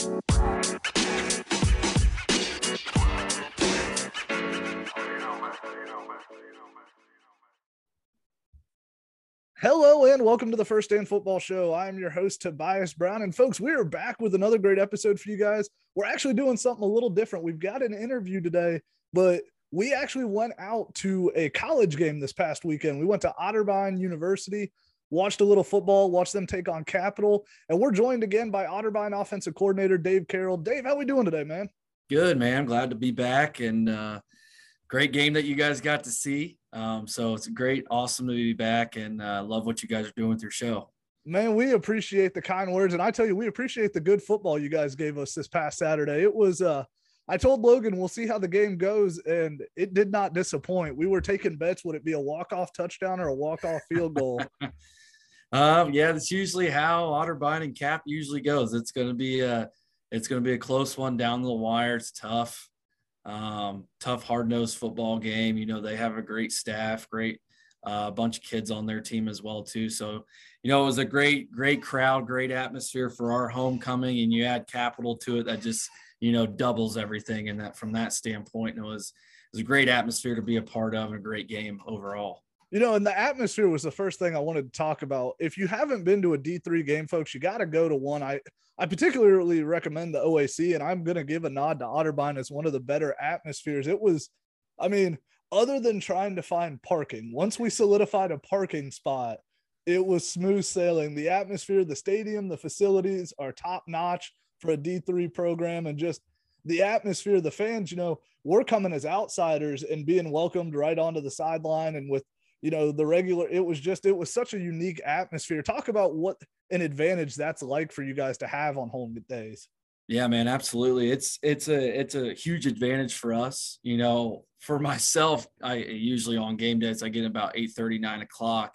Hello and welcome to the First Stand Football Show. I'm your host, Tobias Brown. And folks, we are back with another great episode for you guys. We're actually doing something a little different. We've got an interview today, but we actually went out to a college game this past weekend. We went to Otterbein University, watched a little football, watched them take on Capital, and we're joined again by Otterbein offensive coordinator Dave Carroll. Dave, how are we doing today, man? Good, man. Glad to be back and uh, great game that you guys got to see. Um, so it's great, awesome to be back, and uh, love what you guys are doing with your show. Man, we appreciate the kind words, and I tell you, we appreciate the good football you guys gave us this past Saturday. It was, uh, I told Logan, we'll see how the game goes, and it did not disappoint. We were taking bets: would it be a walk-off touchdown or a walk-off field goal? um, yeah, that's usually how Otterbein and Cap usually goes. It's going to be a, it's going to be a close one down the wire. It's tough um, tough, hard nosed football game. You know, they have a great staff, great uh, bunch of kids on their team as well too. So, you know, it was a great, great crowd, great atmosphere for our homecoming, and you add capital to it that just you know doubles everything. And that from that standpoint, it was it was a great atmosphere to be a part of and a great game overall. You know, and the atmosphere was the first thing I wanted to talk about. If you haven't been to a D3 game, folks, you got to go to one. I I particularly recommend the OAC, and I'm going to give a nod to Otterbein as one of the better atmospheres. It was, I mean, other than trying to find parking, once we solidified a parking spot, it was smooth sailing. The atmosphere, the stadium, the facilities are top notch for a D3 program, and just the atmosphere, the fans, you know, we're coming as outsiders and being welcomed right onto the sideline and with you know the regular it was just it was such a unique atmosphere. Talk about what an advantage that's like for you guys to have on home days. Yeah man absolutely. It's it's a it's a huge advantage for us. You know for myself i usually on game days i get about 8 30 9 o'clock.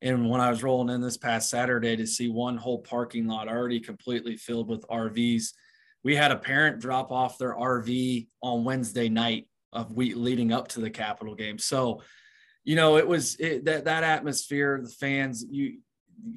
And when i was rolling in this past saturday to see one whole parking lot already completely filled with rvs we had a parent drop off their rv on wednesday night of week leading up to the capital game. So you know, it was it, that that atmosphere, the fans, you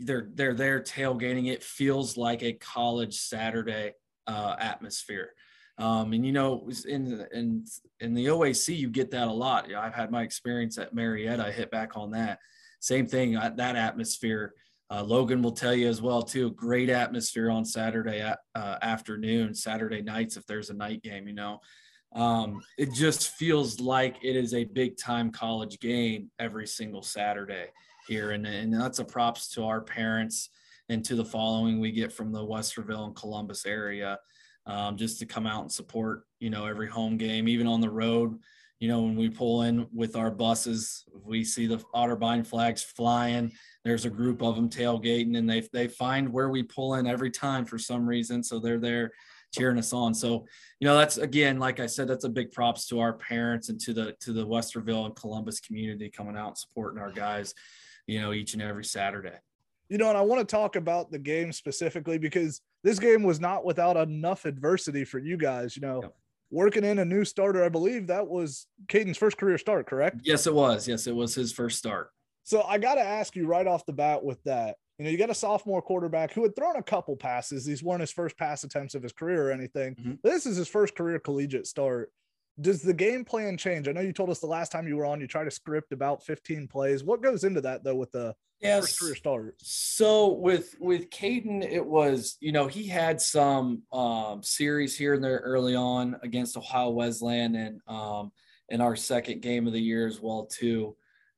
they're they're there tailgating. It feels like a college Saturday uh, atmosphere. Um, and you know, in in in the OAC, you get that a lot. You know, I've had my experience at Marietta. I hit back on that. Same thing. That atmosphere. Uh, Logan will tell you as well too. Great atmosphere on Saturday uh, afternoon, Saturday nights if there's a night game. You know, um, it just feels like it is a big time college game every single Saturday here. And, and that's a props to our parents and to the following we get from the Westerville and Columbus area um, just to come out and support, you know, every home game, even on the road. You know, when we pull in with our buses, we see the Otterbein flags flying. There's a group of them tailgating, and they they find where we pull in every time for some reason. So they're there cheering us on. So, you know, that's again, like I said, that's a big props to our parents and to the to the Westerville and Columbus community coming out and supporting our guys, you know, each and every Saturday. You know, and I want to talk about the game specifically because this game was not without enough adversity for you guys. You know, yep. working in a new starter, I believe that was Caden's first career start, correct? Yes, it was. Yes, it was his first start. So I got to ask you right off the bat with that you know, you got a sophomore quarterback who had thrown a couple passes. These weren't his first pass attempts of his career or anything. Mm-hmm. This is his first career collegiate start. Does the game plan change? I know you told us the last time you were on, you try to script about 15 plays. What goes into that though with the yes. first career start? So with with Caden, it was, you know, he had some um, series here and there early on against Ohio Wesleyan and um, in our second game of the year as well, too.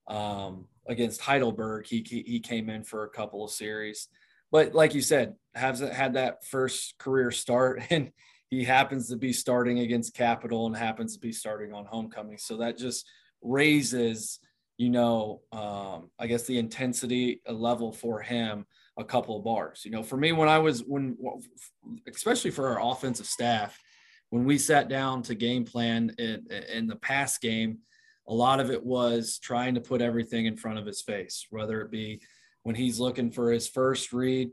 Um, against Heidelberg, he he came in for a couple of series. But like you said, hasn't had that first career start, and he happens to be starting against Capital and happens to be starting on homecoming. So that just raises, you know, um, I guess the intensity level for him a couple of bars. You know, for me, when I was when, especially for our offensive staff, when we sat down to game plan in, in the past game a lot of it was trying to put everything in front of his face, whether it be when he's looking for his first read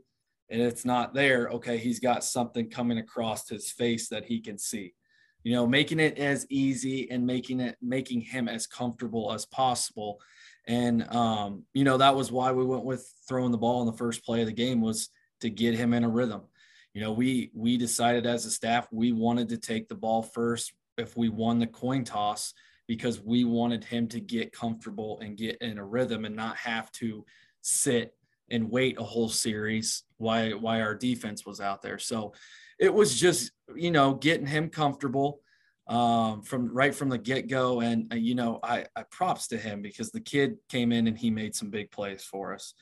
and it's not there, okay, he's got something coming across his face that he can see. You know, making it as easy and making it making him as comfortable as possible. And um, you know, that was why we went with throwing the ball in the first play of the game was to get him in a rhythm you know, we we decided as a staff we wanted to take the ball first if we won the coin toss because we wanted him to get comfortable and get in a rhythm and not have to sit and wait a whole series why why our defense was out there. So it was just you know getting him comfortable um, from right from the get go. And uh, you know I, I props to him because the kid came in and he made some big plays for us.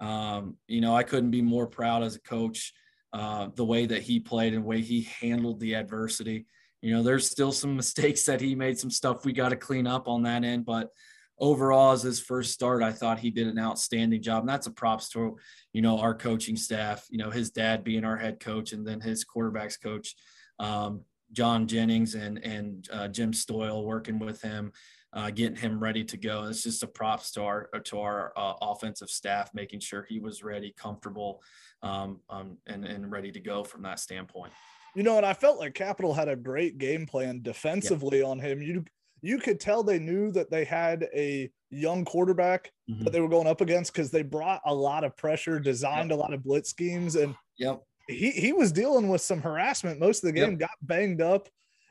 Um, you know I couldn't be more proud as a coach uh, the way that he played and the way he handled the adversity. You know there's still some mistakes that he made, some stuff we got to clean up on that end, but overall as his first start i thought he did an outstanding job and that's a props to you know our coaching staff you know his dad being our head coach and then his quarterbacks coach um, john jennings and and uh, jim stoyle working with him uh, getting him ready to go. It's just a props to our to our uh, offensive staff making sure he was ready comfortable um, um, and and ready to go from that standpoint you know, and I felt like Capital had a great game plan defensively on him. You you could tell they knew that they had a young quarterback mm-hmm. that they were going up against because they brought a lot of pressure, designed yep. a lot of blitz schemes, and yep. he he was dealing with some harassment most of the game, yep. got banged up,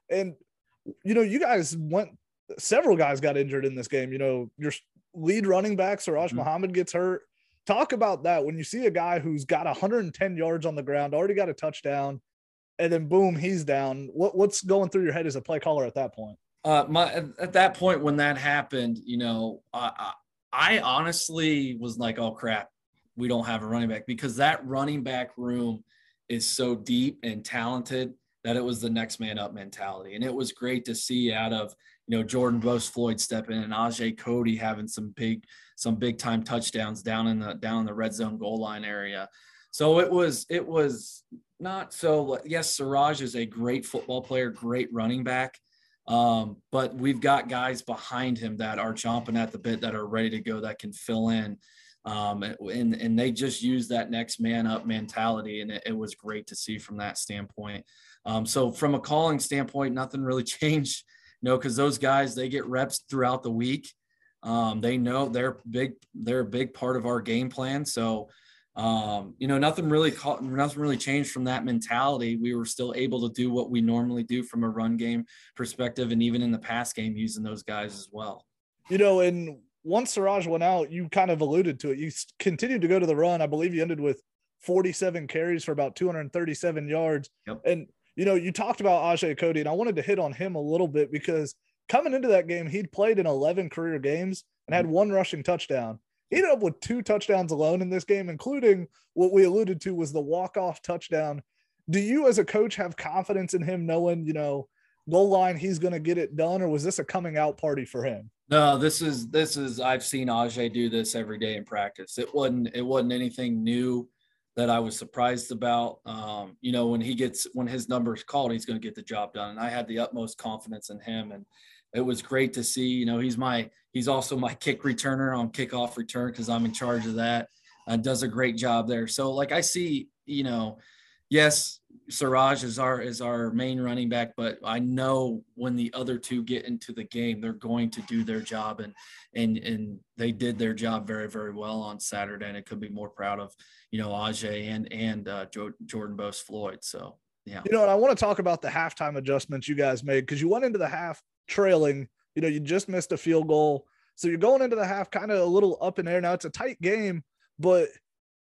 and you know, you guys went several guys got injured in this game. You know, your lead running back Siraj mm-hmm. Muhammad gets hurt. Talk about that when you see a guy who's got 110 yards on the ground, already got a touchdown, and then boom, he's down. What what's going through your head as a play caller at that point? Uh, my at that point when that happened, you know, I, I honestly was like, oh crap, we don't have a running back because that running back room is so deep and talented that it was the next man up mentality. And it was great to see out of, you know, Jordan Bose Floyd stepping and Ajay Cody having some big, some big time touchdowns down in the down in the red zone goal line area. So it was it was not so yes, Siraj is a great football player, great running back. Um, but we've got guys behind him that are chomping at the bit that are ready to go that can fill in. Um, and, and they just use that next man up mentality. And it, it was great to see from that standpoint. Um, so from a calling standpoint, nothing really changed, you know, cause those guys, they get reps throughout the week. Um, they know they're big, they're a big part of our game plan. So, um, you know, nothing really caught, nothing really changed from that mentality. We were still able to do what we normally do from a run game perspective, and even in the pass game, using those guys as well. You know, and once Siraj went out, you kind of alluded to it. You continued to go to the run. I believe you ended with 47 carries for about 237 yards. Yep. And you know, you talked about Ajay Cody, and I wanted to hit on him a little bit because coming into that game, he'd played in 11 career games and had one rushing touchdown. He ended up with two touchdowns alone in this game, including what we alluded to was the walk-off touchdown. Do you, as a coach, have confidence in him knowing, you know, goal line he's going to get it done, or was this a coming out party for him? No, this is this is I've seen Ajay do this every day in practice. It wasn't it wasn't anything new that I was surprised about. Um, you know, when he gets when his number is called, he's going to get the job done, and I had the utmost confidence in him. And it was great to see. You know, he's my he's also my kick returner on kickoff return because I'm in charge of that. Uh, does a great job there. So like I see, you know, yes, Siraj is our is our main running back, but I know when the other two get into the game, they're going to do their job, and and and they did their job very very well on Saturday, and it could be more proud of you know Ajay and and uh, Jordan Bose Floyd. So yeah, you know, and I want to talk about the halftime adjustments you guys made because you went into the half trailing. You know, you just missed a field goal. So you're going into the half kind of a little up in air. Now it's a tight game, but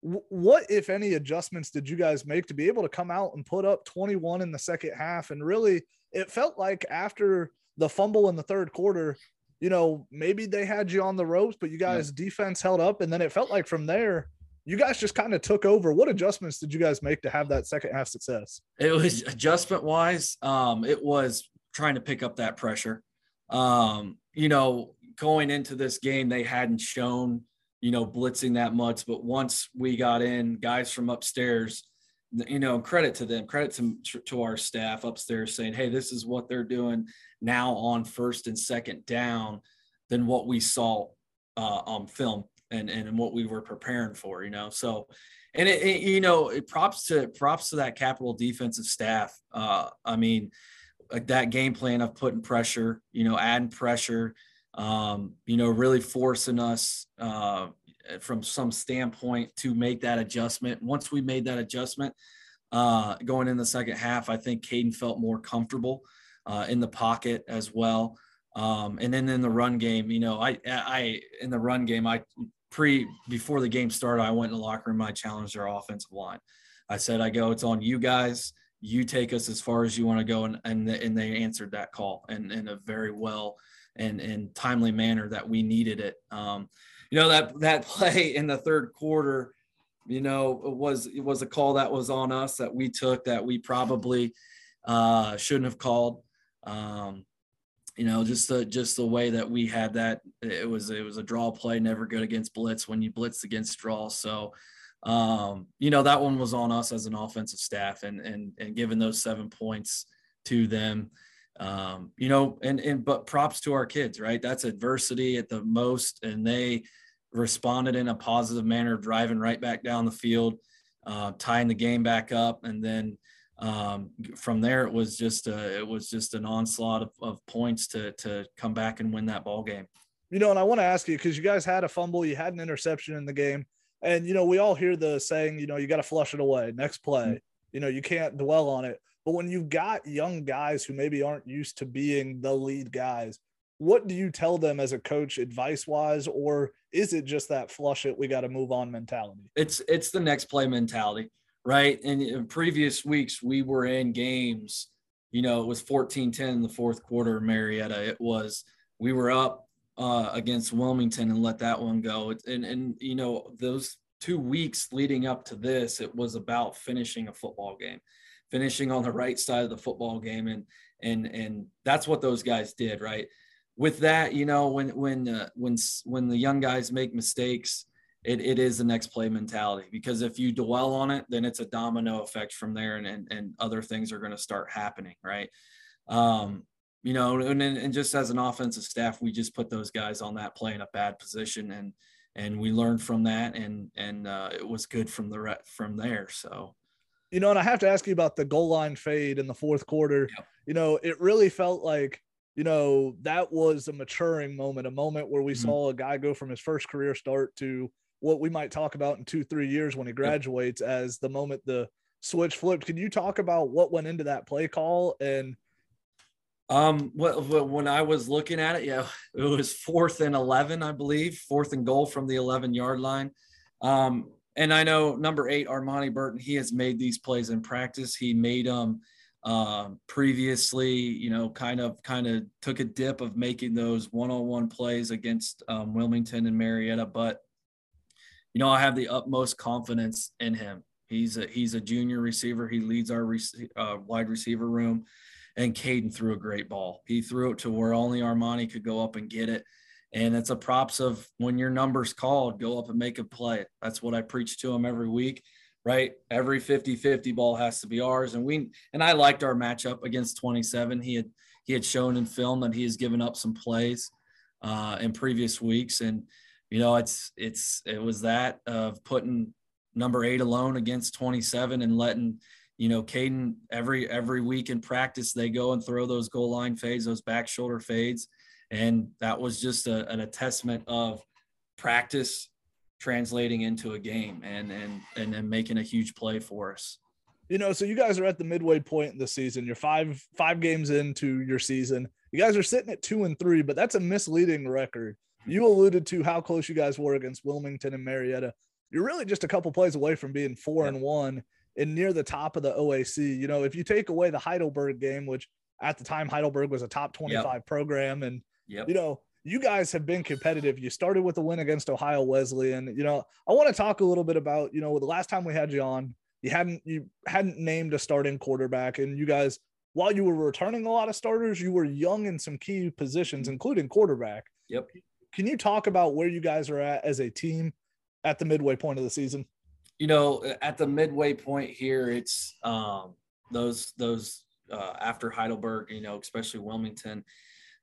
w- what, if any, adjustments did you guys make to be able to come out and put up 21 in the second half? And really, it felt like after the fumble in the third quarter, you know, maybe they had you on the ropes, but you guys' yeah. defense held up. And then it felt like from there, you guys just kind of took over. What adjustments did you guys make to have that second half success? It was adjustment wise. Um, it was trying to pick up that pressure. Um, you know, going into this game, they hadn't shown, you know, blitzing that much. But once we got in, guys from upstairs, you know, credit to them, credit to, to our staff upstairs saying, hey, this is what they're doing now on first and second down than what we saw uh, on film and, and what we were preparing for, you know. So, and it, it, you know, it props to props to that capital defensive staff. Uh, I mean, like that game plan of putting pressure, you know, adding pressure, um, you know, really forcing us uh, from some standpoint to make that adjustment. Once we made that adjustment, uh, going in the second half. I think Caden felt more comfortable uh, in the pocket as well. Um, and then in the run game, you know, I, I, in the run game, I pre, before the game started, I went in the locker room, I challenged our offensive line. I said, I go, it's on you guys. You take us as far as you want to go. And, and, and they answered that call and in a very well and, and timely manner that we needed it. Um, you know, that, that play in the third quarter, you know, was, it was a call that was on us that we took that we probably uh, shouldn't have called. Um, you know, just the just the way that we had that it was it was a draw play, never good against blitz when you blitz against draw. So um, you know, that one was on us as an offensive staff and and and giving those seven points to them. Um, you know, and and but props to our kids, right? That's adversity at the most, and they responded in a positive manner, driving right back down the field, uh, tying the game back up, and then um, from there it was just a, it was just an onslaught of, of points to to come back and win that ball game. You know, and I want to ask you because you guys had a fumble, you had an interception in the game, and you know we all hear the saying, you know, you got to flush it away, next play. Mm-hmm. You know, you can't dwell on it. But when you've got young guys who maybe aren't used to being the lead guys, what do you tell them as a coach advice wise or is it just that flush it we got to move on mentality it's it's the next play mentality right? And in previous weeks, we were in games, you know, it was 14 10 in the fourth quarter, Marietta. It was, we were up uh, against Wilmington and let that one go. And, and, you know, those two weeks leading up to this, it was about finishing a football game, finishing on the right side of the football game. And, and, and that's what those guys did, right? With that, you know, when, when, uh, when, when the young guys make mistakes, it, it is the next play mentality because if you dwell on it, then it's a domino effect from there and, and, and other things are going to start happening. Right. Um, you know, and, and just as an offensive staff, we just put those guys on that play in a bad position and, and we learned from that and, and uh, it was good from the, from there. So, you know, and I have to ask you about the goal line fade in the fourth quarter. Yep. You know, it really felt like, you know, that was a maturing moment, a moment where we mm-hmm. saw a guy go from his first career start to what we might talk about in two, three years when he graduates yep. as the moment the switch flipped. Can you talk about what went into that play call and um, when I was looking at it, yeah, it was fourth and 11, I believe, fourth and goal from the 11 yard line. Um, and I know number eight, Armani Burton, he has made these plays in practice. He made them um, previously, you know, kind of, kind of took a dip of making those one-on-one plays against um, Wilmington and Marietta, but you know, I have the utmost confidence in him. He's a he's a junior receiver. He leads our rec- uh, wide receiver room, and Caden threw a great ball. He threw it to where only Armani could go up and get it. And it's a props of when your number's called, go up and make a play. That's what I preach to him every week, right? Every 50-50 ball has to be ours. And we and I liked our matchup against 27. He had he had shown in film that he has given up some plays uh, in previous weeks. And you know, it's it's it was that of putting number eight alone against 27 and letting you know Caden every every week in practice they go and throw those goal line fades, those back shoulder fades, and that was just a, an attestament of practice translating into a game and and and then making a huge play for us. You know, so you guys are at the midway point in the season. You're five five games into your season. You guys are sitting at two and three, but that's a misleading record. You alluded to how close you guys were against Wilmington and Marietta. You're really just a couple plays away from being four and one and near the top of the OAC. You know, if you take away the Heidelberg game, which at the time Heidelberg was a top 25 yep. program, and yep. you know, you guys have been competitive. You started with a win against Ohio Wesleyan. You know, I want to talk a little bit about, you know, the last time we had you on, you hadn't you hadn't named a starting quarterback, and you guys, while you were returning a lot of starters, you were young in some key positions, mm-hmm. including quarterback. Yep. Can you talk about where you guys are at as a team at the midway point of the season? You know, at the midway point here, it's um, those those uh, after Heidelberg, you know, especially Wilmington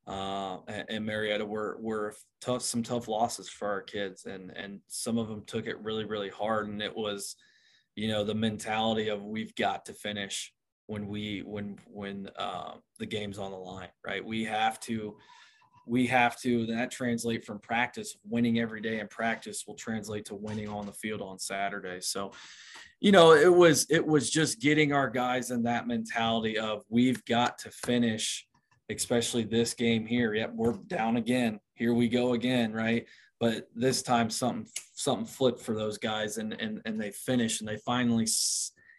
uh, and, and, Marietta were were tough, some tough losses for our kids, and and some of them took it really really hard, and it was, you know, the mentality of we've got to finish when we when when uh, the game's on the line, right? We have to we have to that translate from practice winning every day in practice will translate to winning on the field on saturday. So you know it was it was just getting our guys in that mentality of we've got to finish especially this game here. Yep we're down again. Here we go again right? But this time something something flipped for those guys and and and they finish and they finally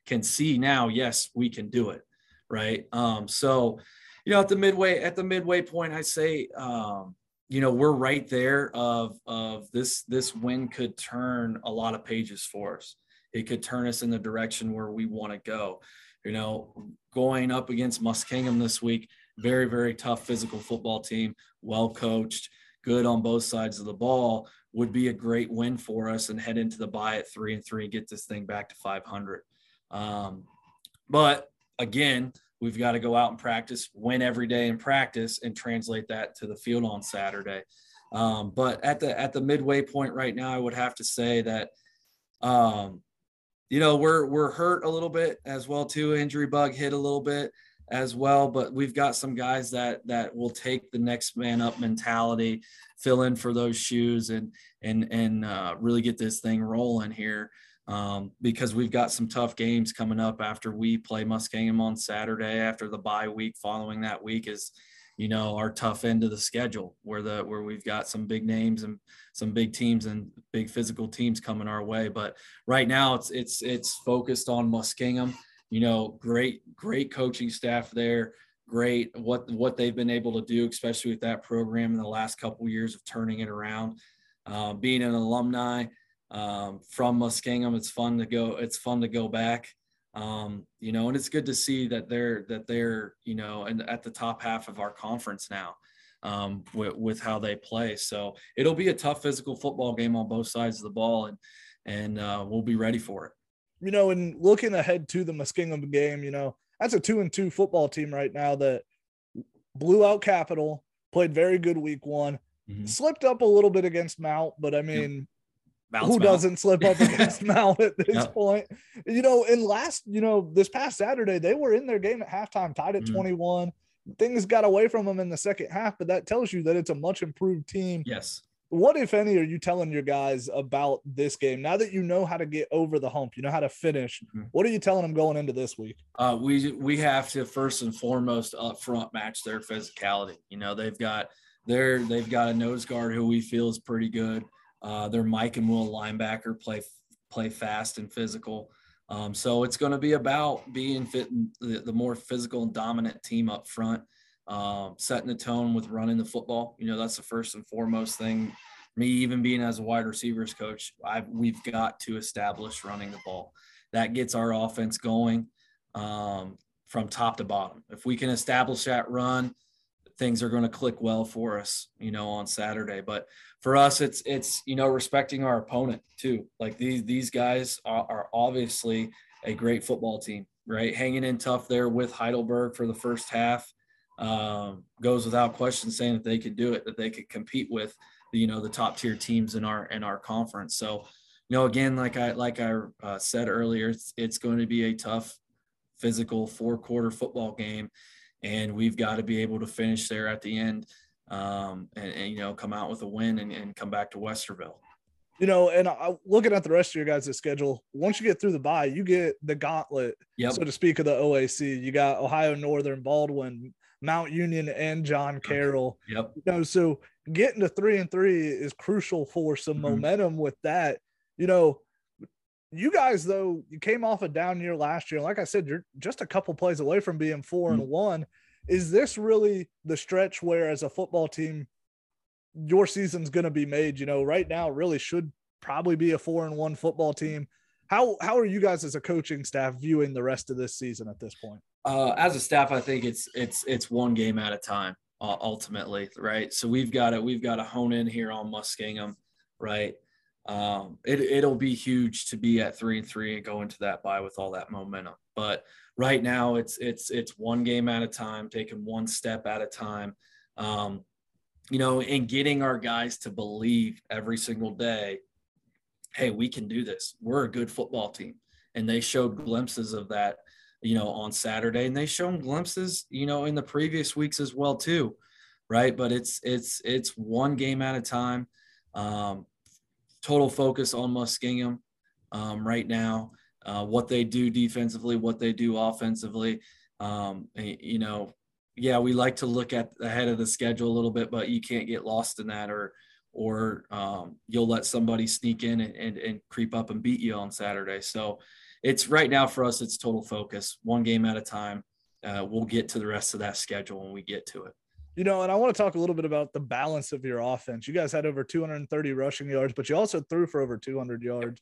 can see now yes we can do it right? Um so you know, at the midway at the midway point, I say, um, you know, we're right there. Of of this this win could turn a lot of pages for us. It could turn us in the direction where we want to go. You know, going up against Muskingum this week, very very tough physical football team, well coached, good on both sides of the ball would be a great win for us and head into the bye at three and three and get this thing back to 500. Um, but again, we've got to go out and practice, win every day in practice, and translate that to the field on Saturday. Um, but at the at the midway point right now, I would have to say that, um, you know, we're we're hurt a little bit as well too. Injury bug hit a little bit as well, but we've got some guys that that will take the next man up mentality, fill in for those shoes, and and and uh, really get this thing rolling here um, because we've got some tough games coming up after we play Muskingum on Saturday. After the bye week following that week is, you know, our tough end of the schedule where the where we've got some big names and some big teams and big physical teams coming our way. But right now it's it's it's focused on Muskingum. You know, great great coaching staff there. Great what what they've been able to do, especially with that program in the last couple of years of turning it around. Uh, being an alumni, um, from Muskingum. It's fun to go. It's fun to go back. Um, you know, and it's good to see that they're that they're you know and at the top half of our conference now um, with, with how they play. So it'll be a tough physical football game on both sides of the ball, and and uh, we'll be ready for it. You know, and looking ahead to the Muskingum game, you know, that's a two and two football team right now that blew out Capital, played very good week one, mm-hmm. slipped up a little bit against Mount, but I mean, Bounce who doesn't slip up against Mount at this yep. point? You know, in last, you know, this past Saturday, they were in their game at halftime, tied at mm 21. Things got away from them in the second half, but that tells you that it's a much improved team. Yes. What, if any, are you telling your guys about this game now that you know how to get over the hump? You know how to finish. Mm-hmm. What are you telling them going into this week? Uh, we we have to first and foremost up front match their physicality. You know they've got their they've got a nose guard who we feel is pretty good. Uh, their Mike and Will linebacker play play fast and physical. Um, so it's going to be about being fit, the, the, more physical and dominant team up front, um, setting the tone with running the football. You know, that's the first and foremost thing. Me, even being as a wide receivers coach, I've, we've got to establish running the ball. That gets our offense going um, from top to bottom. If we can establish that run, things are going to click well for us, you know, on Saturday. But for us, it's it's you know respecting our opponent too. Like these these guys are, are obviously a great football team, right? Hanging in tough there with Heidelberg for the first half um, goes without question, saying that they could do it, that they could compete with the, you know the top tier teams in our in our conference. So, you know, again, like I like I uh, said earlier, it's, it's going to be a tough physical four quarter football game and we've got to be able to finish there at the end um, and, and, you know come out with a win and, and come back to Westerville. You know, and I, looking at the rest of your guys' schedule, once you get through the bye, you get the gauntlet, yep. so to speak, of the OAC. You got Ohio Northern, Baldwin, Mount Union, and John Carroll. Yep. You know, so getting to three and three is crucial for some mm-hmm. momentum with that. You know, you guys though you came off a down year last year like i said you're just a couple plays away from being 4 mm-hmm. and one. Is this really the stretch where as a football team your season's going to be made? You know right now really should probably be a four and one football team. How how are you guys as a coaching staff viewing the rest of this season at this point? Uh, as a staff i think it's it's it's one game at a time uh, ultimately right? So we've got to we've got to hone in here on muskingum right um, it, it'll be huge to be at three and three and go into that bye with all that momentum. But right now, it's it's it's one game at a time, taking one step at a time. Um, you know, and getting our guys to believe every single day, hey, we can do this. We're a good football team, and they showed glimpses of that, you know, on Saturday, and they shown glimpses, you know, in the previous weeks as well too. right? But it's it's it's one game at a time. Um, total focus on Muskingum um, right now. Uh, what they do defensively, what they do offensively. Um, you know, yeah, we like to look at ahead of the schedule a little bit, but you can't get lost in that, or or um, you'll let somebody sneak in and, and, and creep up and beat you on Saturday. So it's right now for us, it's total focus, one game at a time. Uh, we'll get to the rest of that schedule when we get to it. You know, and I want to talk a little bit about the balance of your offense. You guys had over 230 rushing yards, but you also threw for over 200 yards.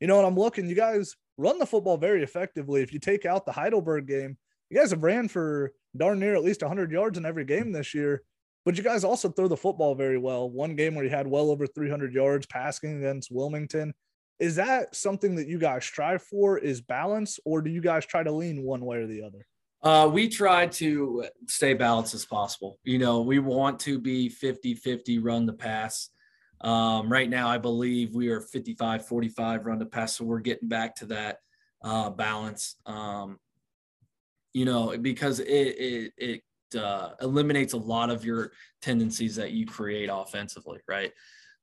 You know, and I'm looking, you guys run the football very effectively. If you take out the Heidelberg game, you guys have ran for darn near at least 100 yards in every game this year. But you guys also throw the football very well. One game where you had well over 300 yards passing against Wilmington. Is that something that you guys strive for? Is balance, or do you guys try to lean one way or the other? Uh, we try to stay balanced as possible. You know, we want to be 50 50 run the pass. Um, right now, I believe we are 55 45 run to pass. So we're getting back to that uh, balance. Um, you know, because it, it, it uh, eliminates a lot of your tendencies that you create offensively, right?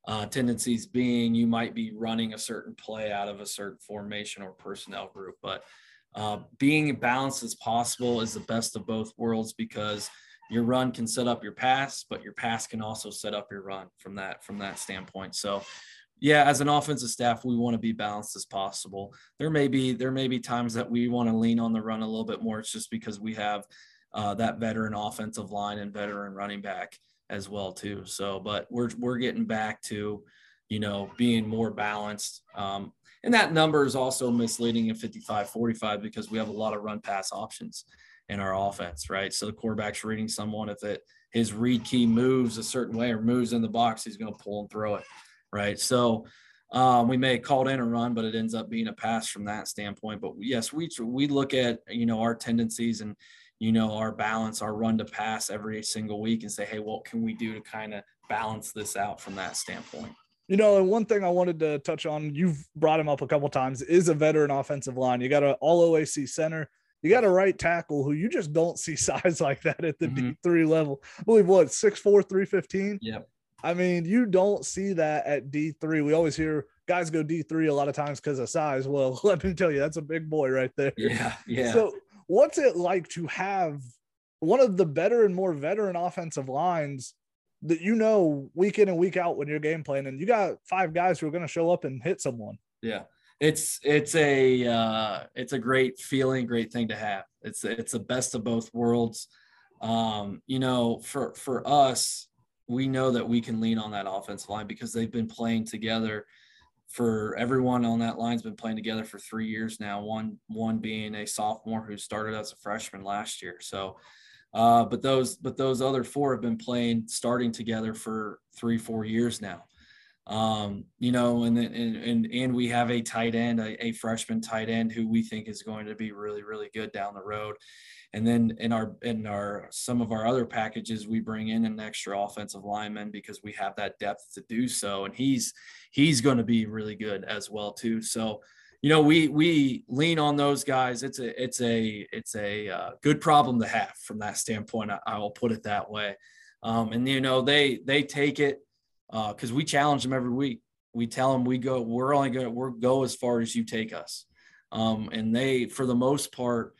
Uh, tendencies being you might be running a certain play out of a certain formation or personnel group, but uh, being balanced as possible is the best of both worlds because your run can set up your pass, but your pass can also set up your run from that from that standpoint. So yeah, as an offensive staff, we want to be balanced as possible. There may be there may be times that we want to lean on the run a little bit more. It's just because we have uh, that veteran offensive line and veteran running back as well too. So, but we're we're getting back to, you know, being more balanced. Um, and that number is also misleading in 55 45 because we have a lot of run pass options in our offense, right? So the quarterback's reading someone if it his read key moves a certain way or moves in the box, he's going to pull and throw it, right? So um, we may have called in a run, but it ends up being a pass from that standpoint. But yes, we we look at you know our tendencies and you know, our balance, our run to pass every single week and say, hey, what can we do to kind of balance this out from that standpoint? You know, and one thing I wanted to touch on, you've brought him up a couple times, is a veteran offensive line. You got an all OAC center. You got a right tackle who you just don't see size like that at the mm-hmm. D3 level. I believe what, 6'4, 315? Yep. I mean, you don't see that at D3. We always hear guys go D3 a lot of times because of size. Well, let me tell you, that's a big boy right there. Yeah. Yeah. So what's it like to have one of the better and more veteran offensive lines that you know week in and week out when you're game playing and you got five guys who are going to show up and hit someone yeah it's it's a uh, it's a great feeling great thing to have it's it's the best of both worlds um, you know for for us we know that we can lean on that offensive line because they've been playing together for everyone on that line's been playing together for three years now. One one being a sophomore who started as a freshman last year. So, uh, but those but those other four have been playing starting together for three four years now. Um, you know, and and, and and we have a tight end, a, a freshman tight end who we think is going to be really really good down the road. And then in our in our some of our other packages, we bring in an extra offensive lineman because we have that depth to do so. And he's he's going to be really good as well too. So, you know, we we lean on those guys. It's a it's a it's a uh, good problem to have from that standpoint. I, I will put it that way. Um, and you know, they they take it because uh, we challenge them every week. We tell them we go. We're only going to we're go as far as you take us. Um, and they, for the most part,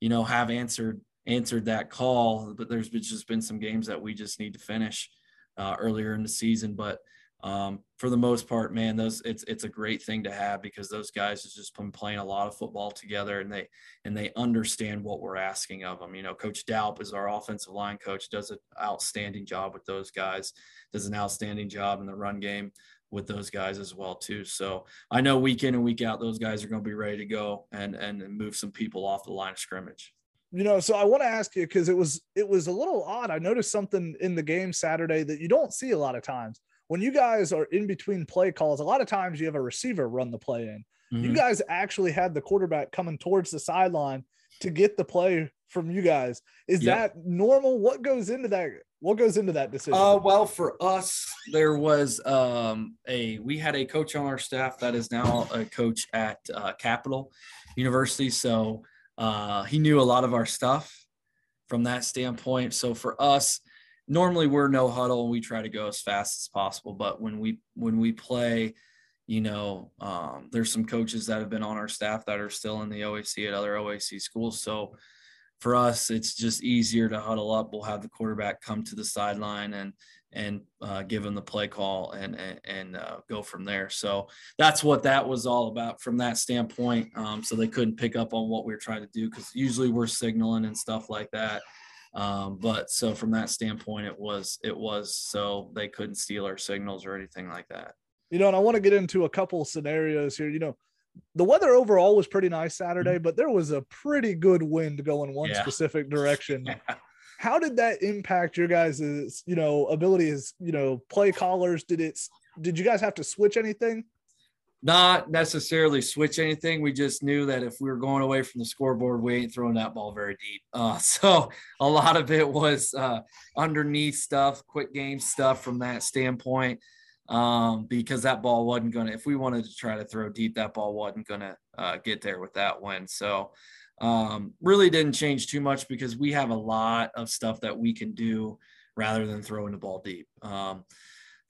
you know, have answered answered that call. But there's just been some games that we just need to finish uh, earlier in the season. But um, for the most part, man, those it's it's a great thing to have because those guys have just been playing a lot of football together and they and they understand what we're asking of them. You know, Coach Daup is our offensive line coach, does an outstanding job with those guys, does an outstanding job in the run game with those guys as well too. So I know week in and week out, those guys are going to be ready to go and and move some people off the line of scrimmage. You know, so I want to ask you because it was it was a little odd. I noticed something in the game Saturday that you don't see a lot of times. When you guys are in between play calls, a lot of times you have a receiver run the play in. Mm-hmm. You guys actually had the quarterback coming towards the sideline to get the play from you guys. Is yep. that normal? What goes into that what goes into that decision? Uh, well, for us, there was um, a we had a coach on our staff that is now a coach at uh, Capital University, so uh, he knew a lot of our stuff from that standpoint. So for us, normally we're no huddle and we try to go as fast as possible. But when we when we play, you know, um, there's some coaches that have been on our staff that are still in the OAC at other OAC schools. So for us, it's just easier to huddle up. We'll have the quarterback come to the sideline and and uh, give him the play call and and, and uh, go from there. So that's what that was all about from that standpoint. Um, so they couldn't pick up on what we were trying to do because usually we're signaling and stuff like that. Um, but so from that standpoint, it was it was so they couldn't steal our signals or anything like that. You know, and I want to get into a couple scenarios here. You know, the weather overall was pretty nice Saturday, mm-hmm. but there was a pretty good wind going one yeah. specific direction. yeah. How did that impact your guys' you know ability as you know play callers? Did it did you guys have to switch anything? Not necessarily switch anything. We just knew that if we were going away from the scoreboard, we ain't throwing that ball very deep. Uh, so a lot of it was uh, underneath stuff, quick game stuff from that standpoint um, because that ball wasn't going to, if we wanted to try to throw deep, that ball wasn't going to uh, get there with that one. So um, really didn't change too much because we have a lot of stuff that we can do rather than throwing the ball deep. Um,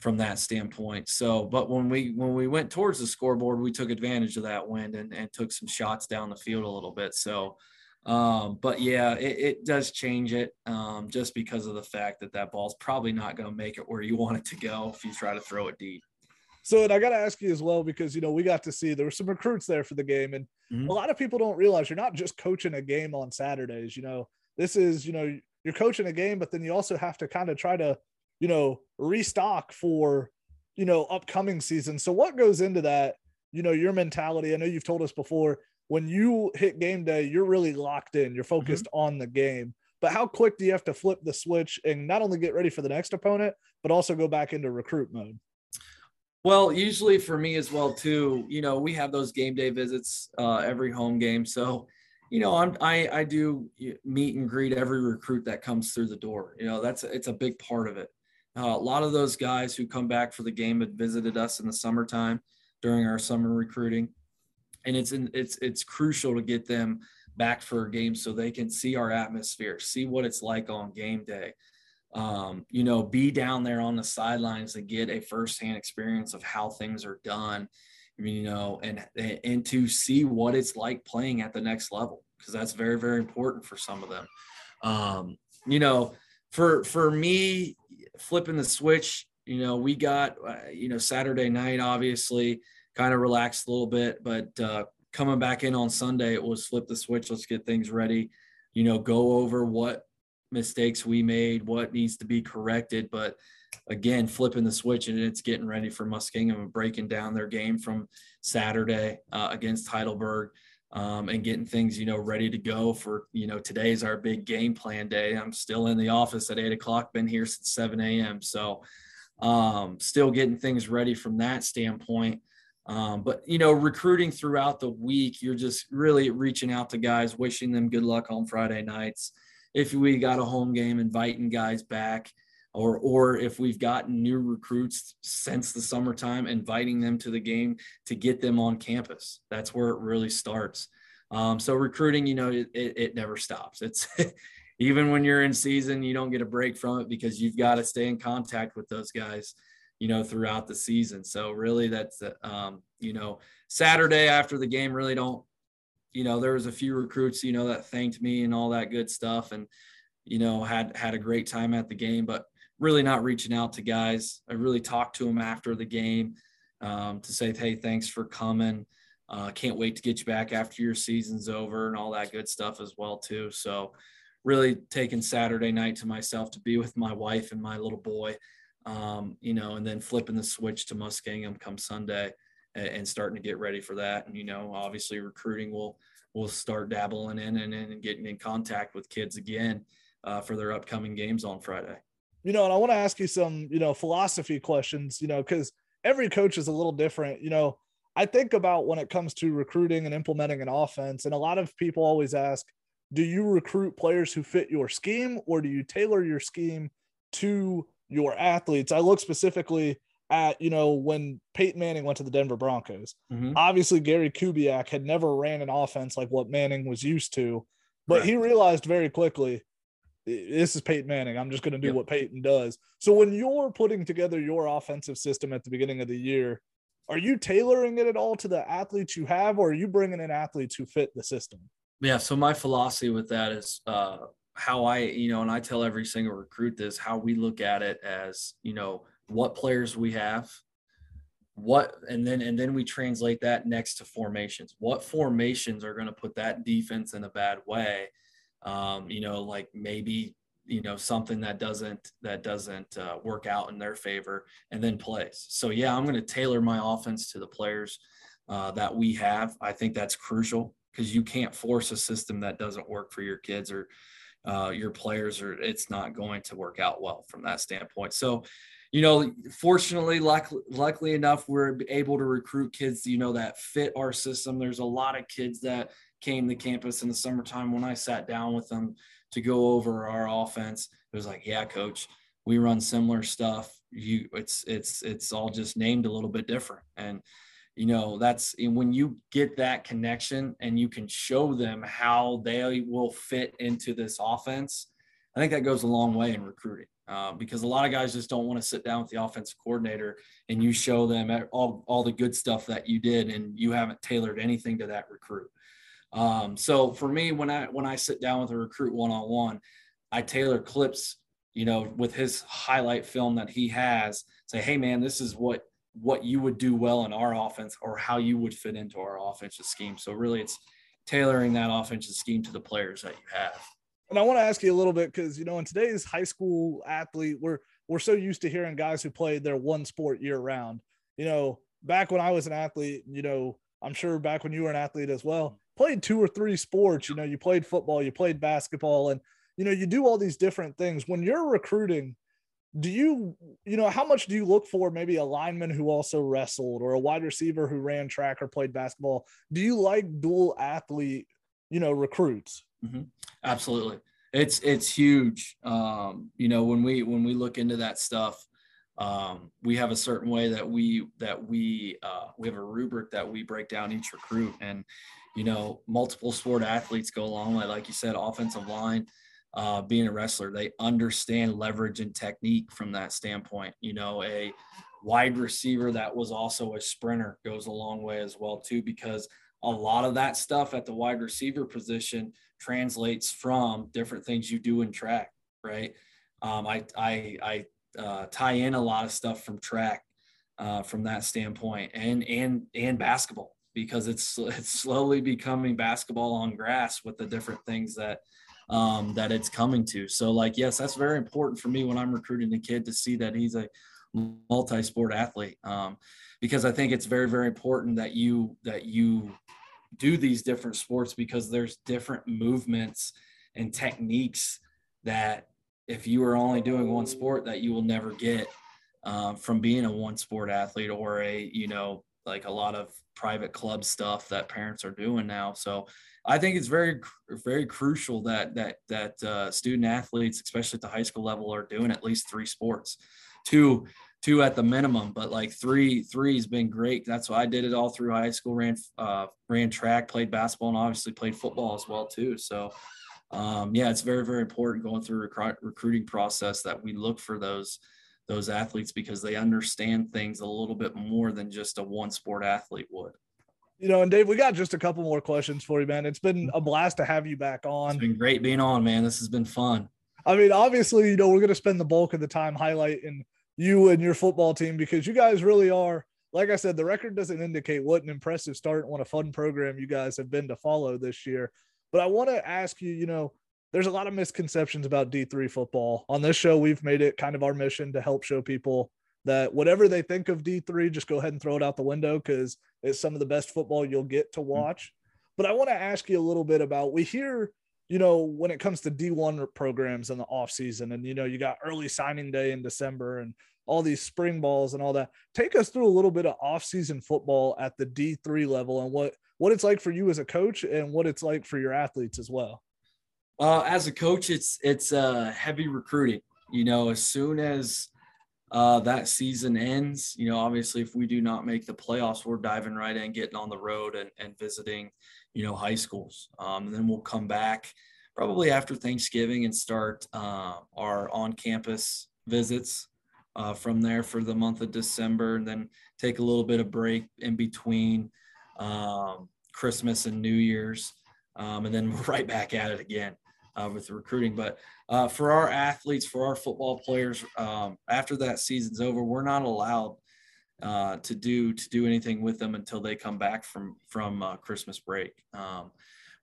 from that standpoint. So, but when we when we went towards the scoreboard, we took advantage of that wind and, and took some shots down the field a little bit. So, um, but yeah, it, it does change it um, just because of the fact that that ball's probably not going to make it where you want it to go if you try to throw it deep. So, and I got to ask you as well because you know we got to see there were some recruits there for the game, and mm-hmm. a lot of people don't realize you're not just coaching a game on Saturdays. You know, this is you know you're coaching a game, but then you also have to kind of try to you know, restock for, you know, upcoming season. So what goes into that, you know, your mentality? I know you've told us before when you hit game day, you're really locked in, you're focused mm-hmm. on the game. But how quick do you have to flip the switch and not only get ready for the next opponent, but also go back into recruit mode? Well, usually for me as well too. You know, we have those game day visits uh, every home game, so you know, I'm, I I do meet and greet every recruit that comes through the door. You know, that's it's a big part of it. Uh, a lot of those guys who come back for the game had visited us in the summertime during our summer recruiting, and it's in, it's it's crucial to get them back for a game so they can see our atmosphere, see what it's like on game day. Um, you know, be down there on the sidelines and get a firsthand experience of how things are done. You know, and and to see what it's like playing at the next level because that's very very important for some of them. Um, you know, for for me, flipping the switch, you know, we got, uh, you know, Saturday night, obviously kind of relaxed a little bit, but uh, coming back in on Sunday, it was flip the switch. Let's get things ready, you know, go over what mistakes we made, what needs to be corrected. But again, flipping the switch and it's getting ready for Muskingum and breaking down their game from Saturday uh, against Heidelberg um, and getting things, you know, ready to go for, you know, today's our big game plan day. I'm still in the office at eight o'clock, been here since 7 a.m. So um, still getting things ready from that standpoint. Um, but you know, recruiting throughout the week, you're just really reaching out to guys, wishing them good luck on Friday nights. If we got a home game, inviting guys back, or or if we've gotten new recruits since the summertime, inviting them to the game to get them on campus. That's where it really starts. Um, so recruiting, you know, it, it, it never stops. It's even when you're in season, you don't get a break from it because you've got to stay in contact with those guys, you know, throughout the season. So really, that's um, you know, Saturday after the game, really don't, you know, there was a few recruits, you know, that thanked me and all that good stuff, and you know, had had a great time at the game, but really not reaching out to guys. I really talked to them after the game um, to say, hey, thanks for coming. Uh, can't wait to get you back after your season's over and all that good stuff as well too. So really taking Saturday night to myself to be with my wife and my little boy, um, you know, and then flipping the switch to Muskingum come Sunday and, and, starting to get ready for that. And, you know, obviously recruiting will, will start dabbling in and, and getting in contact with kids again uh, for their upcoming games on Friday you know, and I want to ask you some, you know, philosophy questions, you know, because every coach is a little different. You know, I think about when it comes to recruiting and implementing an offense, and a lot of people always ask, do you recruit players who fit your scheme or do you tailor your scheme to your athletes? I look specifically at, you know, when Peyton Manning went to the Denver Broncos. Mm-hmm. Obviously, Gary Kubiak had never ran an offense like what Manning was used to, but right. he realized very quickly this is Peyton Manning. I'm just going to do Yep. what Peyton does. So when you're putting together your offensive system at the beginning of the year, are you tailoring it at all to the athletes you have, or are you bringing in athletes who fit the system? Yeah. So my philosophy with that is uh, how I, you know, and I tell every single recruit this, how we look at it as, you know, what players we have, what, and then, and then we translate that next to formations. What formations are going to put that defense in a bad way? Um, you know, like maybe, you know, something that doesn't, that doesn't uh, work out in their favor and then plays. So yeah, I'm going to tailor my offense to the players uh, that we have. I think that's crucial because you can't force a system that doesn't work for your kids or uh, your players, or it's not going to work out well from that standpoint. So, you know, fortunately, luck, luckily enough, we're able to recruit kids, you know, that fit our system. There's a lot of kids that came to campus in the summertime when I sat down with them to go over our offense. It was like, yeah, coach, we run similar stuff. You, it's, it's, it's all just named a little bit different. And, you know that's when you get that connection and you can show them how they will fit into this offense i think that goes a long way in recruiting uh, because a lot of guys just don't want to sit down with the offensive coordinator and you show them all, all the good stuff that you did and you haven't tailored anything to that recruit um, so for me when i when i sit down with a recruit one-on-one i tailor clips you know with his highlight film that he has say hey man this is what what you would do well in our offense or how you would fit into our offensive scheme. So really it's tailoring that offensive scheme to the players that you have. And I want to ask you a little bit because you know in today's high school athlete, we're we're so used to hearing guys who played their one sport year round. You know, back when I was an athlete, you know, I'm sure back when you were an athlete as well, played two or three sports. You know, you played football, you played basketball, and you know, you do all these different things. When you're recruiting, do you you know how much do you look for maybe a lineman who also wrestled or a wide receiver who ran track or played basketball do you like dual athlete you know recruits mm-hmm. absolutely it's it's huge um you know when we when we look into that stuff um we have a certain way that we that we uh we have a rubric that we break down each recruit and you know multiple sport athletes go along way like you said offensive line uh, being a wrestler. They understand leverage and technique from that standpoint. You know, a wide receiver that was also a sprinter goes a long way as well too, because a lot of that stuff at the wide receiver position translates from different things you do in track, right? Um, I I, I uh, tie in a lot of stuff from track uh, from that standpoint, and and and basketball because it's it's slowly becoming basketball on grass with the different things that um, that it's coming to. So, like, yes, that's very important for me when I'm recruiting a kid to see that he's a multi-sport athlete, um, because I think it's very, very important that you that you do these different sports because there's different movements and techniques that if you are only doing one sport that you will never get um, from being a one sport athlete or a you know like a lot of private club stuff that parents are doing now so I think it's very, very crucial that that that uh, student athletes, especially at the high school level, are doing at least three sports, two two at the minimum, but like three three has been great. That's why I did it all through high school. Ran uh, ran track, played basketball, and obviously played football as well too. So. Um, yeah, it's very, very important going through rec- recruiting process that we look for those those athletes because they understand things a little bit more than just a one sport athlete would you know, and Dave, we got just a couple more questions for you, man. It's been a blast to have you back on. It's been great being on, man. This has been fun. I mean, obviously, you know, we're going to spend the bulk of the time highlighting you and your football team because you guys really are, like I said, the record doesn't indicate what an impressive start and what a fun program you guys have been to follow this year. But I want to ask you, you know, there's a lot of misconceptions about D3 football. On this show, we've made it kind of our mission to help show people that whatever they think of D3, just go ahead and throw it out the window because it's some of the best football you'll get to hmm. watch. But I want to ask you a little bit about we hear, you know, when it comes to D1 programs in the off season, and you know, you got early signing day in December and all these spring balls and all that. Take us through a little bit of off-season football at the D3 level and what what it's like for you as a coach and what it's like for your athletes as well. Uh, as a coach, it's it's uh, heavy recruiting. You know, as soon as uh, that season ends, you know, obviously if we do not make the playoffs, we're diving right in, getting on the road and, and visiting, you know, high schools. Um, and then we'll come back probably after Thanksgiving and start uh, our on campus visits uh, from there for the month of December, and then take a little bit of break in between um, Christmas and New Year's, um, and then right back at it again uh, with recruiting. But uh, for our athletes, for our football players, um, after that season's over, we're not allowed uh, to do to do anything with them until they come back from from uh, Christmas break. Um,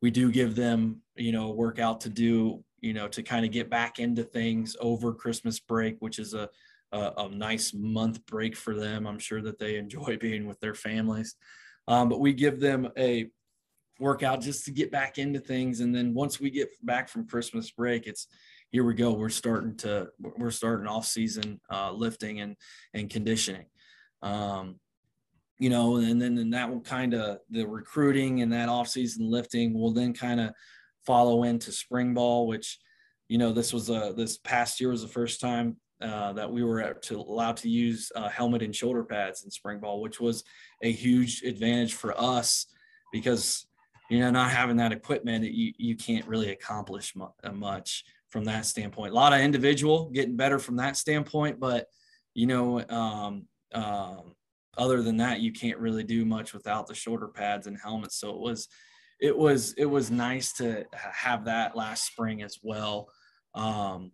we do give them, you know, a workout to do, you know, to kind of get back into things over Christmas break, which is a a, a nice month break for them. I'm sure that they enjoy being with their families. Um, but we give them a workout just to get back into things. And then once we get back from Christmas break, it's here we go. We're starting to we're starting off season uh, lifting and and conditioning. Um, you know, and then and that will kind of the recruiting and that off season lifting will then kind of follow into spring ball, which you know this was a this past year was the first time uh, that we were to allowed to use uh, helmet and shoulder pads in spring ball, which was a huge advantage for us because you know not having that equipment, you you can't really accomplish uh, much from that standpoint. A lot of individual getting better from that standpoint, but you know, um, um, other than that, you can't really do much without the shoulder pads and helmets. So it was, it was, it was nice to have that last spring as well. Um,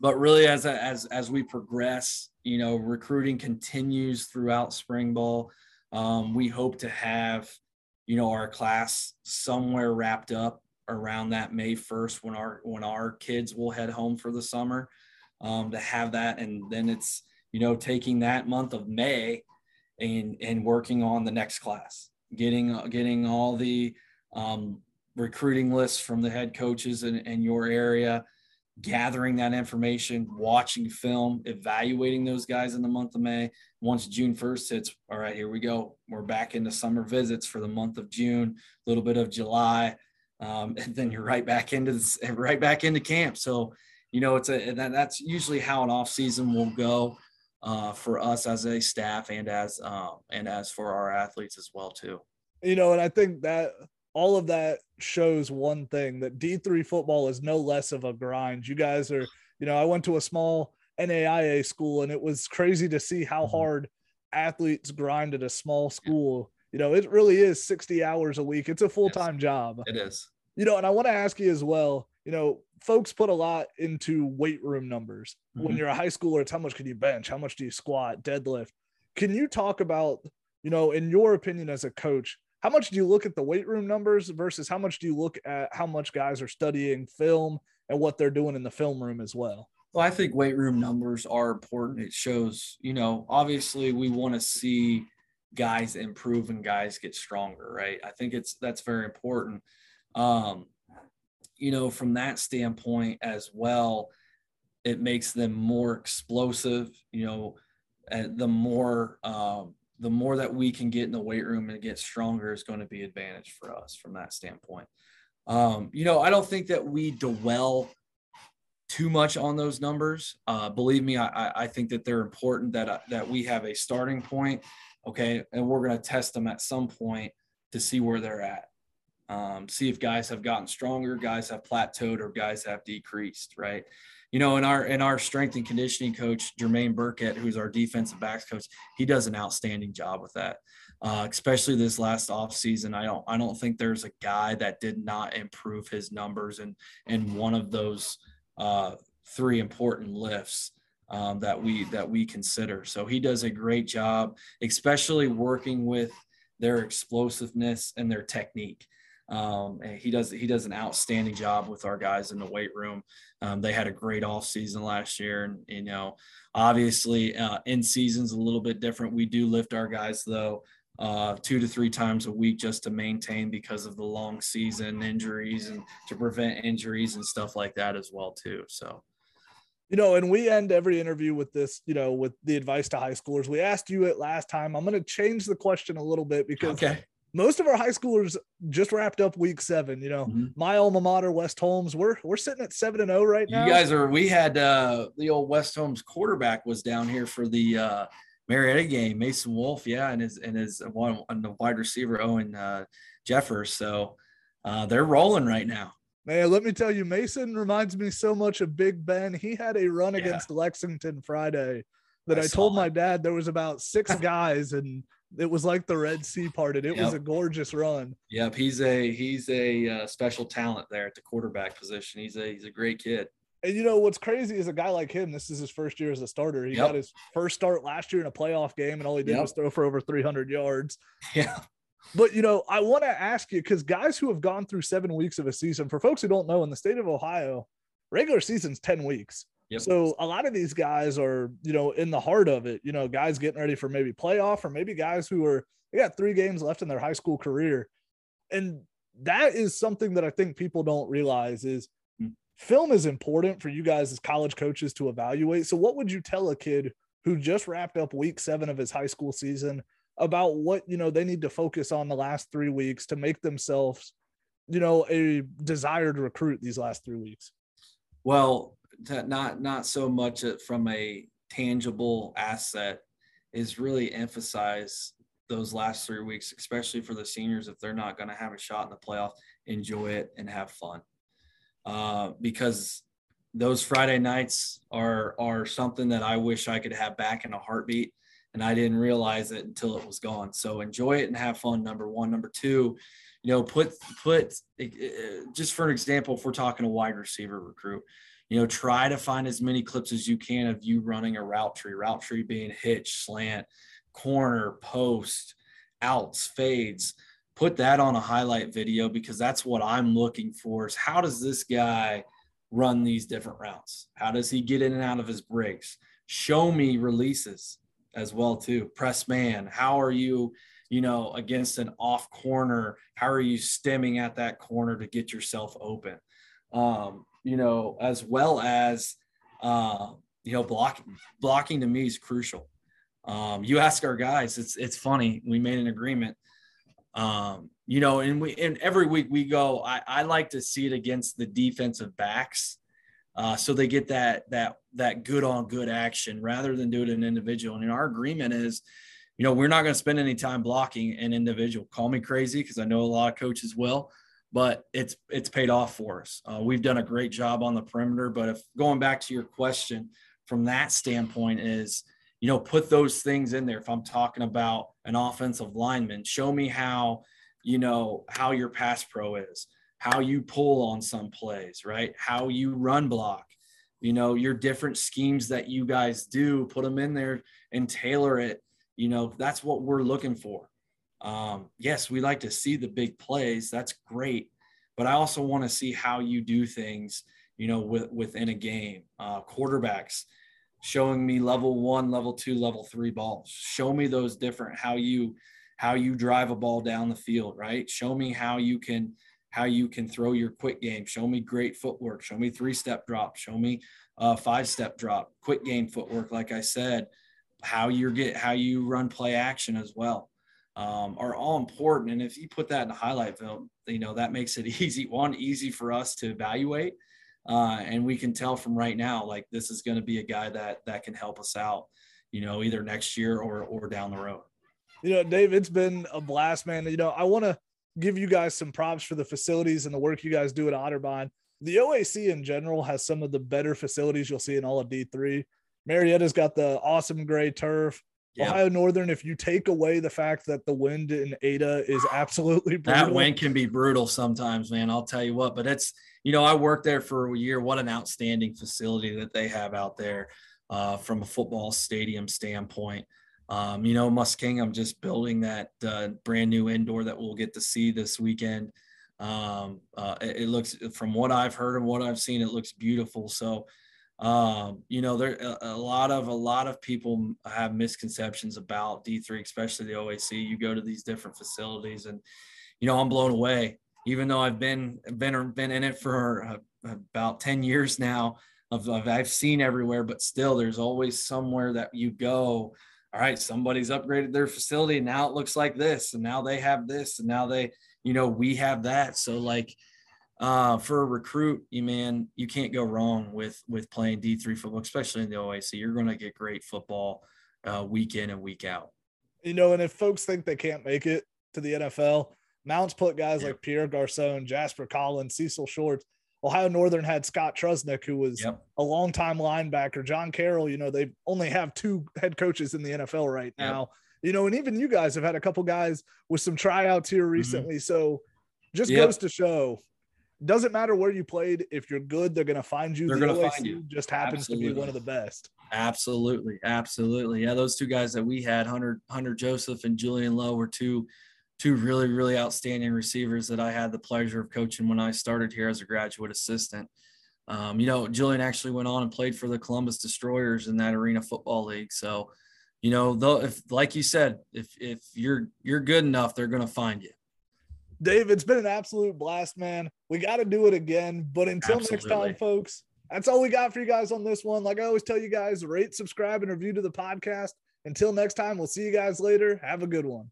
but really as as as we progress you know recruiting continues throughout spring ball um, we hope to have you know our class somewhere wrapped up around that may 1st when our when our kids will head home for the summer um, to have that. And then it's you know taking that month of may and and working on the next class getting getting all the um, recruiting lists from the head coaches in, in your area gathering that information, watching film, evaluating those guys in the month of May. Once June 1st hits, all right, here we go. We're back into summer visits for the month of June, a little bit of July, um, and then you're right back into this, right back into camp. So, you know, it's a that, that's usually how an off season will go uh, for us as a staff and as uh, and as for our athletes as well too. You know, and I think that all of that shows one thing that D3 football is no less of a grind. You guys are, you know, I went to a small NAIA school and it was crazy to see how mm-hmm. hard athletes grind at a small school. You know, it really is 60 hours a week. It's a full-time yes, job. It is. You know, and I want to ask you as well, you know, folks put a lot into weight room numbers. Mm-hmm. When you're a high schooler, it's how much can you bench? How much do you squat, deadlift? Can you talk about, you know, in your opinion as a coach, how much do you look at the weight room numbers versus how much do you look at how much guys are studying film and what they're doing in the film room as well? Well, I think weight room numbers are important. It shows, you know, obviously we want to see guys improve and guys get stronger, right? I think it's that's very important. Um, you know, from that standpoint as well, it makes them more explosive, you know, the more um, the more that we can get in the weight room and get stronger is going to be advantage for us from that standpoint. Um, you know, I don't think that we dwell too much on those numbers. Uh, believe me, I, I think that they're important that, uh, that we have a starting point. Okay. And we're going to test them at some point to see where they're at. Um, see if guys have gotten stronger, guys have plateaued, or guys have decreased, right? you know, in our in our strength and conditioning coach Jermaine Burkett, who's our defensive backs coach, he does an outstanding job with that. Uh, especially this last off season, I don't I don't think there's a guy that did not improve his numbers in in one of those uh, three important lifts um, that we that we consider. So he does a great job, especially working with their explosiveness and their technique. Um, and he does he does an outstanding job with our guys in the weight room. Um, they had a great off season last year, and you know, obviously, uh, in seasons a little bit different. We do lift our guys though uh, two to three times a week just to maintain because of the long season injuries and to prevent injuries and stuff like that as well too. So. You know, and we end every interview with this, you know, with the advice to high schoolers. We asked you it last time. I'm going to change the question a little bit because okay most of our high schoolers just wrapped up week seven. You know, mm-hmm. my alma mater, West Holmes, we're we're sitting at seven and zero oh right now. You guys are. We had uh, the old West Holmes quarterback was down here for the uh, Marietta game, Mason Wolf, yeah, and his and his one and the wide receiver Owen uh, Jeffers. So uh, they're rolling right now. Man, let me tell you, Mason reminds me so much of Big Ben. He had a run Yeah. against Lexington Friday that I I, told my dad there was about six guys and it was like the Red Sea parted. It was a gorgeous run. Yep, he's a he's a uh, special talent there at the quarterback position. He's a he's a great kid. And you know what's crazy is a guy like him. This is his first year as a starter. He Yep. got his first start last year in a playoff game, and all he did Yep. was throw for over 300 yards. Yeah, But you know, I want to ask you because guys who have gone through seven weeks of a season, for folks who don't know, in the state of Ohio, regular season's 10 weeks. Yep. So a lot of these guys are, you know, in the heart of it, you know, guys getting ready for maybe playoff or maybe guys who are they got three games left in their high school career. And that is something that I think people don't realize is Hmm. film is important for you guys as college coaches to evaluate. So what would you tell a kid who just wrapped up week seven of his high school season about what you know they need to focus on the last three weeks to make themselves you know a desired recruit these last three weeks well, not not so much from a tangible asset is really emphasize those last three weeks, especially for the seniors if they're not going to have a shot in the playoff. Enjoy it and have fun, uh, because those Friday nights are are something that I wish I could have back in a heartbeat, and I didn't realize it until it was gone. So enjoy it and have fun. Number one, number two, you know, put put uh, just for an example, if we're talking a wide receiver recruit, you know, try to find as many clips as you can of you running a route tree, route tree being hitch, slant, corner, post, outs, fades. Put that on a highlight video because that's what I'm looking for is how does this guy run these different routes? How does he get in and out of his breaks? Show me releases as well too. Press man, how are you, you know, against an off corner? How are you stemming at that corner to get yourself open? Um, you know, as well as uh, you know, blocking blocking to me is crucial. Um, you ask our guys, it's it's funny. We made an agreement. Um, you know, and we and every week we go, I, I like to see it against the defensive backs. Uh, so they get that that that good on good action rather than do it an individual. And our agreement is, you know, we're not going to spend any time blocking an individual. Call me crazy because I know a lot of coaches will, but it's it's paid off for us. Uh, we've done a great job on the perimeter. But if going back to your question from that standpoint is, you know, put those things in there. If I'm talking about an offensive lineman, show me how, you know, how your pass pro is, how you pull on some plays, right? How you run block, you know, your different schemes that you guys do, put them in there and tailor it. You know, that's what we're looking for. Um, yes, we like to see the big plays. That's great. But I also want to see how you do things, you know, with, within a game. Uh, quarterbacks, showing me level one, level two, level three balls. Show me those different how you how you drive a ball down the field, right? Show me how you can how you can throw your quick game. Show me great footwork. Show me three step drop. Show me uh, five step drop. Quick game footwork, like I said. How you get how you run play action as well. Um, are all important. And if you put that in a highlight film, you know that makes it easy. One, easy for us to evaluate, uh, and we can tell from right now like this is going to be a guy that that can help us out you know either next year or or down the road. You know dave it's been a blast man. You know i want to give you guys some props for the facilities and the work you guys do at otterbein. The oac in general has some of the better facilities you'll see in all of d3 marietta's got the awesome gray turf Yeah. ohio northern if you take away the fact that the wind in ada is absolutely brutal, that wind can be brutal sometimes man i'll tell you what but it's you know i worked there for a year. What an outstanding facility that they have out there uh, from a football stadium standpoint. Um, you know muskingum just building that uh, brand new indoor that we'll get to see this weekend. Um, uh, it, it looks from what i've heard and what i've seen it looks beautiful. So um, you know there a, lot of a lot of people have misconceptions about d3 especially the oac you go to these different facilities and you know i'm blown away. Even though i've been been been in it for uh, about 10 years now of i've seen everywhere but still there's always somewhere that you go all right somebody's upgraded their facility and now it looks like this and now they have this and now they you know we have that. So like uh, for a recruit, you man, you can't go wrong with with playing D three football, especially in the OAC. You're going to get great football uh, week in and week out. you know and if folks think they can't make it to the nfl mounts put guys Yeah. like pierre garcon jasper collins cecil shorts Ohio Northern had Scott Trusnik, who was Yep. a longtime linebacker. John Carroll, you know, they only have two head coaches in the NFL right Yep. now. You know, and even you guys have had a couple guys with some tryouts here recently. So just Mm-hmm. Yep. goes to show doesn't matter where you played. If you're good, they're going to find you. They're The gonna OAC find you. just happens to be one of the best. Absolutely, absolutely. Yeah, those two guys that we had, Hunter Hunter Joseph and Julian Lowe, were two two really really outstanding receivers that I had the pleasure of coaching when I started here as a graduate assistant. Um, you know, Julian actually went on and played for the Columbus Destroyers in that Arena Football League. So, you know, though, if like you said, if if you're you're good enough, they're going to find you. Dave, it's been an absolute blast, man. We got to do it again. But until next time, folks, that's all we got for you guys on this one. Like I always tell you guys, rate, subscribe, and review to the podcast. Until next time, we'll see you guys later. Have a good one.